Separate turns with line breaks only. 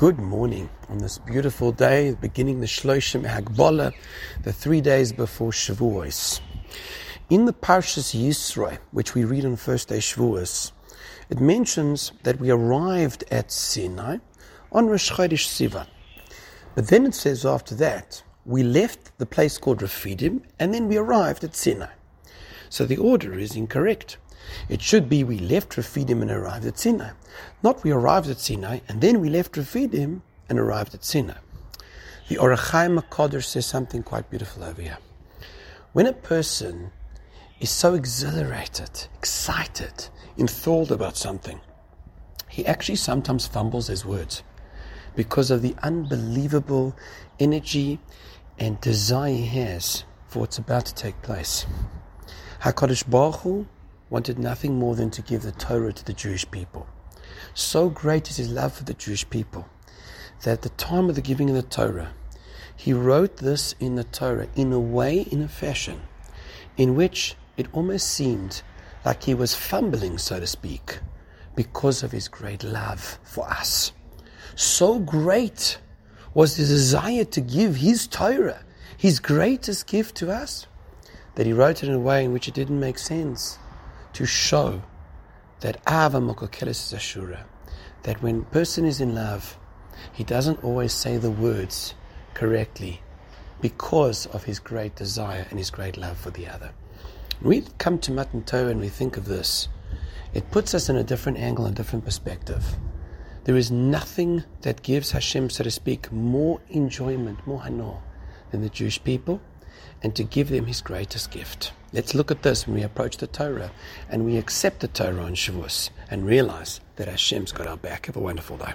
Good morning on this beautiful day, beginning the Shloshim Hagbala, the three days before Shavuos. In the Parshas Yisro, which we read on first day Shavuos, it mentions that we arrived at Sinai on Rosh Chodesh Sivan. But then it says after that, we left the place called Refidim, and then we arrived at Sinai. So the order is incorrect. It should be we left Refidim and arrived at Sinai. Not we arrived at Sinai and then we left Refidim and arrived at Sinai. The Ohr HaChaim HaKadosh says something quite beautiful over here. When a person is so exhilarated, excited, enthralled about something, he actually sometimes fumbles his words because of the unbelievable energy and desire he has for what's about to take place. HaKadosh Baruch wanted nothing more than to give the Torah to the Jewish people. So great is his love for the Jewish people that at the time of the giving of the Torah, he wrote this in the Torah in a way, in a fashion, in which it almost seemed like he was fumbling, so to speak, because of his great love for us. So great was the desire to give his Torah, his greatest gift to us, that he wrote it in a way in which it didn't make sense to show that Ahava mekalkeles es hashura, that when a person is in love, he doesn't always say the words correctly because of his great desire and his great love for the other. When we come to Matan Torah and we think of this, it puts us in a different angle and different perspective. There is nothing that gives Hashem, so to speak, more enjoyment, more hano, than the Jewish people, and to give them his greatest gift. Let's look at this when we approach the Torah and we accept the Torah on Shavuos and realize that our Hashem's got our back. Have a wonderful day.